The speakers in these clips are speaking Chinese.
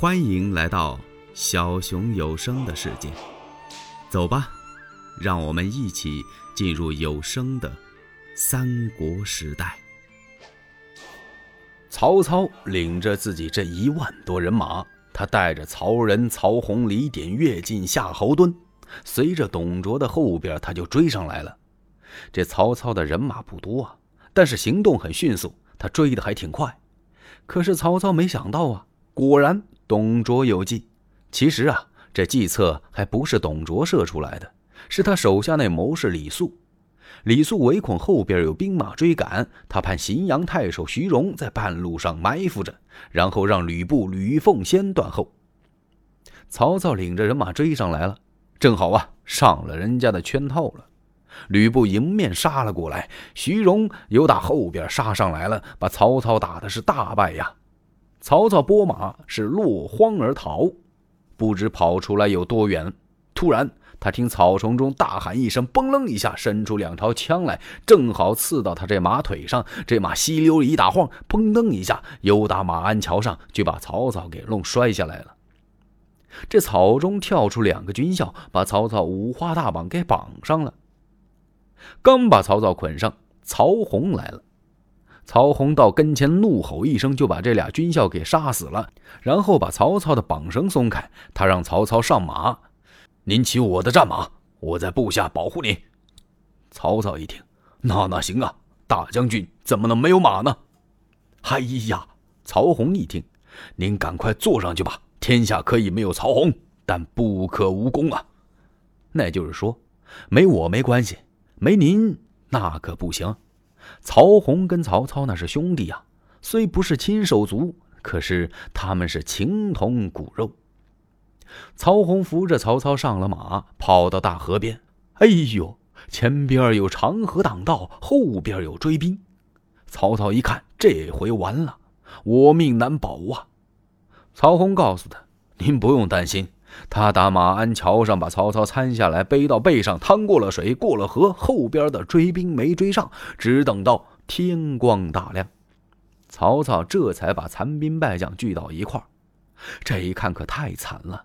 欢迎来到小熊有声的世界，走吧，让我们一起进入有声的三国时代。曹操领着自己这一万多人马，他带着曹仁、曹洪、李典跃进夏侯惇，随着董卓的后边，他就追上来了。这曹操的人马不多啊，但是行动很迅速，他追的还挺快。可是曹操没想到啊，果然。董卓有计，其实啊，这计策还不是董卓设出来的，是他手下那谋士李肃。李肃唯恐后边有兵马追赶，他派荥阳太守徐荣在半路上埋伏着，然后让吕布、吕奉先断后。曹操领着人马追上来了，正好啊，上了人家的圈套了。吕布迎面杀了过来，徐荣又打后边杀上来了，把曹操打的是大败呀。曹操拨马是落荒而逃，不知跑出来有多远。突然，他听草丛中大喊一声，嘣楞一下，伸出两条枪来，正好刺到他这马腿上。这马稀溜一大晃，砰噔一下，又打马鞍桥上，就把曹操给弄摔下来了。这草中跳出两个军校，把曹操五花大绑给绑上了。刚把曹操捆上，曹洪来了。曹洪到跟前，怒吼一声，就把这俩军校给杀死了。然后把曹操的绑绳松开，他让曹操上马：“您骑我的战马，我在部下保护你。”曹操一听，那那行啊，大将军怎么能没有马呢？哎呀，曹洪一听，您赶快坐上去吧。天下可以没有曹洪，但不可无功啊。那就是说，没我没关系，没您那可不行。曹洪跟曹操那是兄弟呀，虽不是亲手足，可是他们是情同骨肉。曹洪扶着曹操上了马，跑到大河边。哎呦，前边有长河挡道，后边有追兵。曹操一看，这回完了，我命难保啊！曹洪告诉他：“您不用担心。”他打马鞍桥上，把曹操搀下来，背到背上，趟过了水，过了河。后边的追兵没追上，只等到天光大亮，曹操这才把残兵败将聚到一块儿。这一看可太惨了，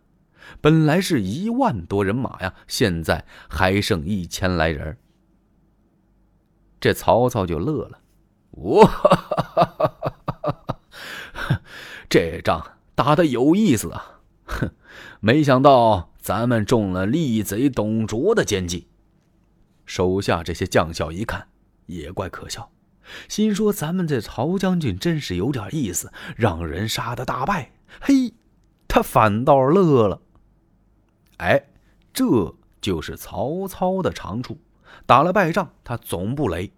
本来是一万多人马呀，现在还剩一千来人。这曹操就乐了，哇，这仗打得有意思啊！哼。没想到咱们中了逆贼董卓的奸计，手下这些将校一看也怪可笑，心说咱们这曹将军真是有点意思，让人杀的大败。嘿，他反倒乐了。哎，这就是曹操的长处，打了败仗他总不雷。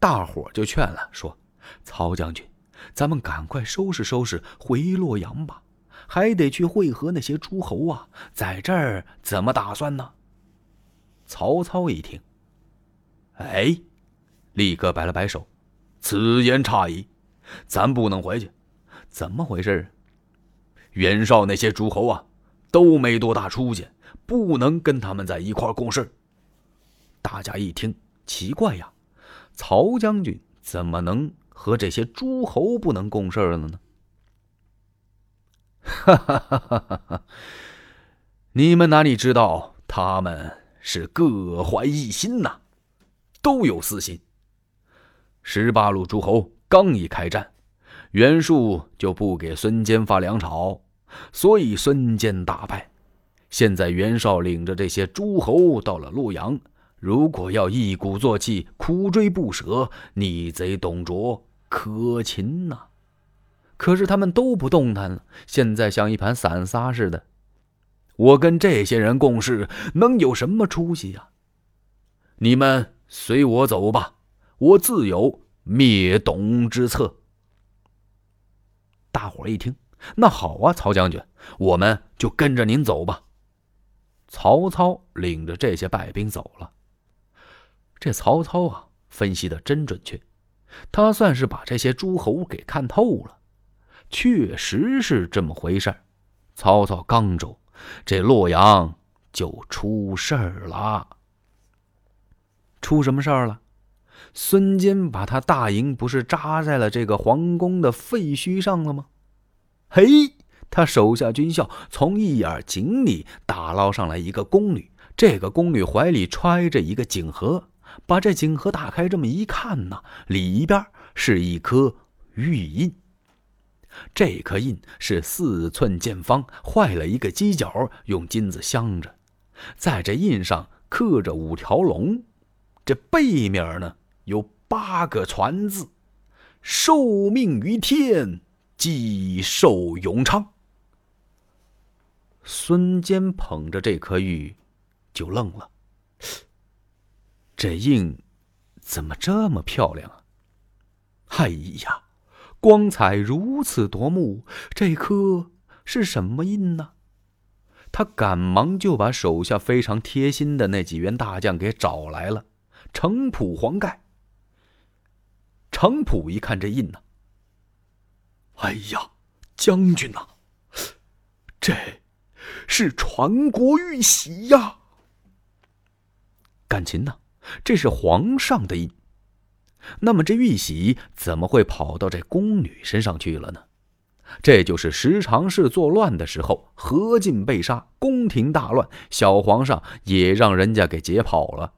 大伙就劝了，说：“曹将军，咱们赶快收拾收拾，回洛阳吧。”还得去会合那些诸侯啊，在这儿怎么打算呢？曹操一听，哎，立刻摆了摆手：“此言差矣，咱不能回去。怎么回事？袁绍那些诸侯啊，都没多大出息，不能跟他们在一块共事。”大家一听，奇怪呀，曹将军怎么能和这些诸侯不能共事了呢？哈哈哈哈哈哈！你们哪里知道，他们是各怀一心呐，都有私心。十八路诸侯刚一开战，袁术就不给孙坚发粮草，所以孙坚大败。现在袁绍领着这些诸侯到了洛阳，如果要一鼓作气，苦追不舍，逆贼董卓可擒呐！可是他们都不动弹了，现在像一盘散沙似的。我跟这些人共事，能有什么出息呀？你们随我走吧，我自有灭董之策。大伙一听，那好啊，曹将军，我们就跟着您走吧。曹操领着这些败兵走了。这曹操啊，分析的真准确，他算是把这些诸侯给看透了。确实是这么回事曹操刚走，这洛阳就出事儿了。出什么事儿了？孙坚把他大营不是扎在了这个皇宫的废墟上了吗？嘿，他手下军校从一眼井里打捞上来一个宫女，这个宫女怀里揣着一个锦盒，把这锦盒打开，这么一看呢，里边是一颗玉印。这颗印是四寸见方，坏了一个犄角，用金子镶着，在这印上刻着五条龙，这背面呢有八个传字：“受命于天，既寿永昌。”孙坚捧着这颗玉，就愣了。这印怎么这么漂亮啊？哎呀，光彩如此夺目，这颗是什么印呢？他赶忙就把手下非常贴心的那几员大将给找来了。程普、黄盖。程普一看这印呢，哎呀，将军呐，这……是传国玉玺呀！感情呢？这是皇上的印。那么这玉玺怎么会跑到这宫女身上去了呢？这就是十常侍作乱的时候，何进被杀，宫廷大乱，小皇上也让人家给劫跑了。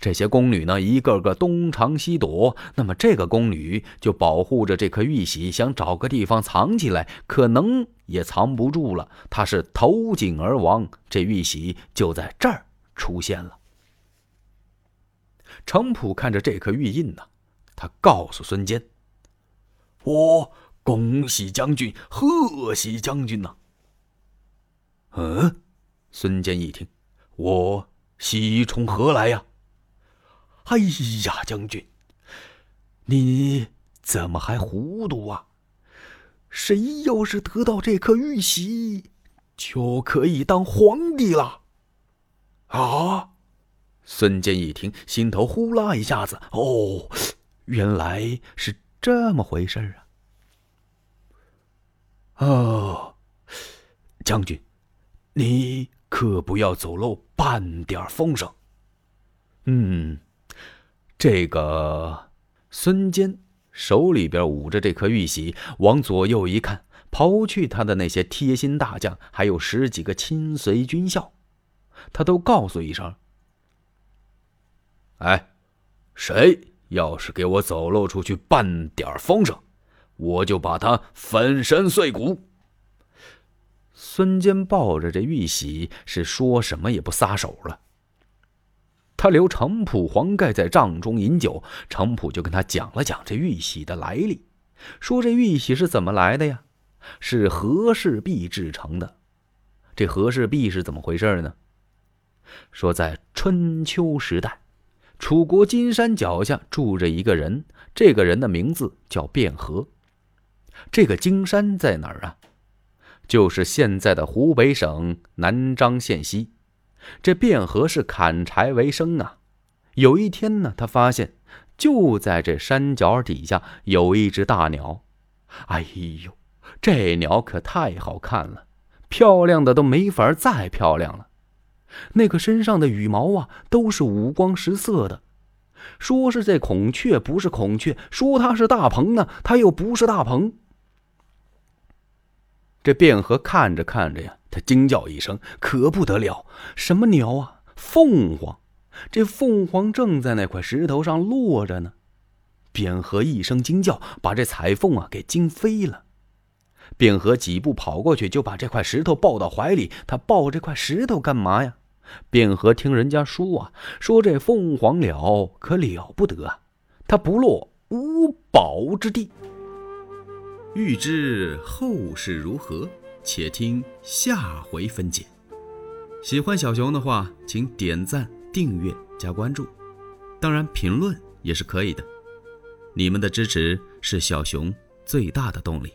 这些宫女呢，一个个东藏西躲，那么这个宫女就保护着这颗玉玺，想找个地方藏起来，可能也藏不住了。她是投井而亡，这玉玺就在这儿出现了。程普看着这颗玉印呢，他告诉孙坚：“我恭喜将军，贺喜将军呐！”嗯，孙坚一听，我喜从何来呀？哎呀，将军，你怎么还糊涂啊？谁要是得到这颗玉玺，就可以当皇帝了。啊！孙坚一听，心头呼啦一下子。哦，原来是这么回事啊！哦，将军，你可不要走漏半点风声。嗯。这个孙坚手里边捂着这颗玉玺，往左右一看，刨去他的那些贴心大将，还有十几个亲随军校，他都告诉一声：“哎，谁要是给我走漏出去半点风声，我就把他粉身碎骨。”孙坚抱着这玉玺，是说什么也不撒手了。他留程普、黄盖在帐中饮酒，程普就跟他讲了讲这玉玺的来历，说这玉玺是怎么来的呀？是和氏璧制成的。这和氏璧是怎么回事呢？说在春秋时代，楚国金山脚下住着一个人，这个人的名字叫卞和。这个金山在哪儿啊？就是现在的湖北省南漳县西。这卞和是砍柴为生啊。有一天呢，他发现就在这山脚底下有一只大鸟。哎呦，这鸟可太好看了，漂亮的都没法再漂亮了。那个身上的羽毛啊，都是五光十色的。说是这孔雀不是孔雀，说它是大鹏呢，它又不是大鹏。这卞和看着看着呀。他惊叫一声，可不得了！什么鸟啊？凤凰！这凤凰正在那块石头上落着呢。卞和一声惊叫，把这彩凤啊给惊飞了。卞和几步跑过去，就把这块石头抱到怀里。他抱这块石头干嘛呀？卞和听人家说啊，说这凤凰鸟可了不得啊，它不落无宝之地。欲知后事如何？且听下回分解。喜欢小熊的话，请点赞、订阅、加关注，当然评论也是可以的。你们的支持是小熊最大的动力。